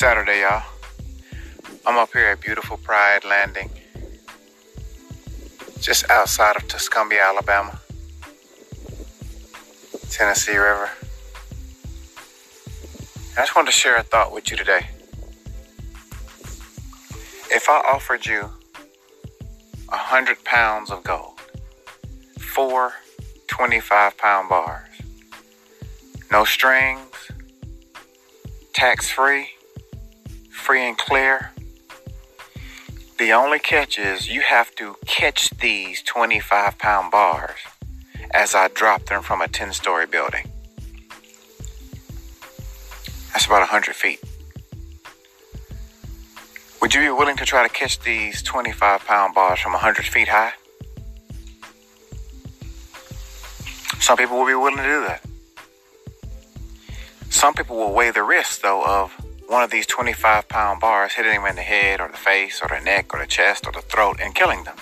Saturday, y'all. I'm up here at beautiful Pride Landing, just outside of Tuscumbia, Alabama, Tennessee River. I just wanted to share a thought with you today. If I offered you a hundred pounds of gold, four 25 pound bars, no strings, tax free, free and clear. The only catch is you have to catch these 25 pound bars as I drop them from a 10 story building. That's about 100 feet. Would you be willing to try to catch these 25 pound bars from 100 feet high? Some people will be willing to do that. Some people will weigh the risk, though, of one of these 25 pound bars hitting them in the head or the face or the neck or the chest or the throat and killing them.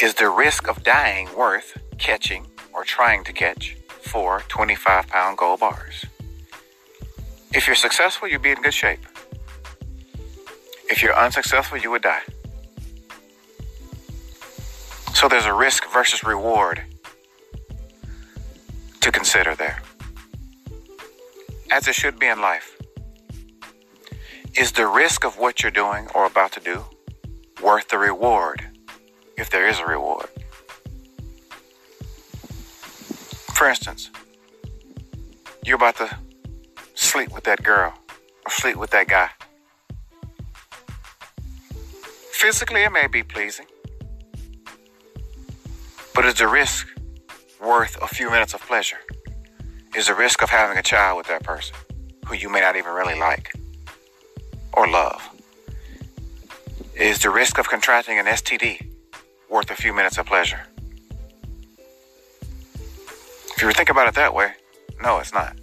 Is the risk of dying worth catching or trying to catch four 25 pound gold bars? If you're successful, you'd be in good shape. If you're unsuccessful, you would die. So there's a risk versus reward to consider there. As it should be in life. Is the risk of what you're doing or about to do worth the reward if there is a reward? For instance, you're about to sleep with that girl or sleep with that guy. Physically, it may be pleasing, but is the risk worth a few minutes of pleasure? Is the risk of having a child with that person who you may not even really like or love? Is the risk of contracting an STD worth a few minutes of pleasure? If you were think about it that way, no, it's not.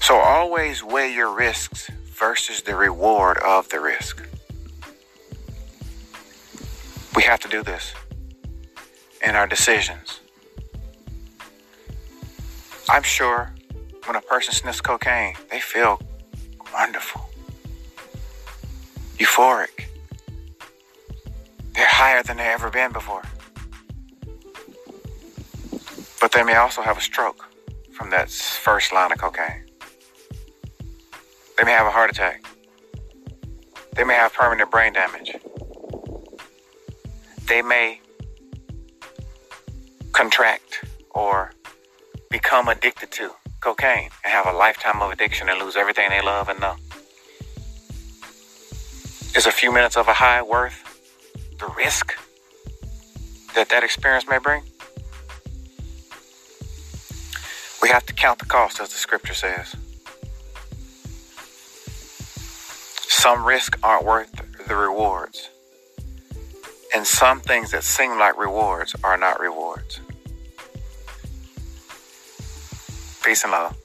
So always weigh your risks versus the reward of the risk. We have to do this in our decisions. I'm sure when a person sniffs cocaine, they feel wonderful, euphoric. They're higher than they've ever been before. But they may also have a stroke from that first line of cocaine. They may have a heart attack. They may have permanent brain damage. They may contract or become addicted to cocaine and have a lifetime of addiction and lose everything they love and know. Is a few minutes of a high worth the risk that that experience may bring? We have to count the cost, as the scripture says. Some risks aren't worth the rewards. And some things that seem like rewards are not rewards. Peace and love.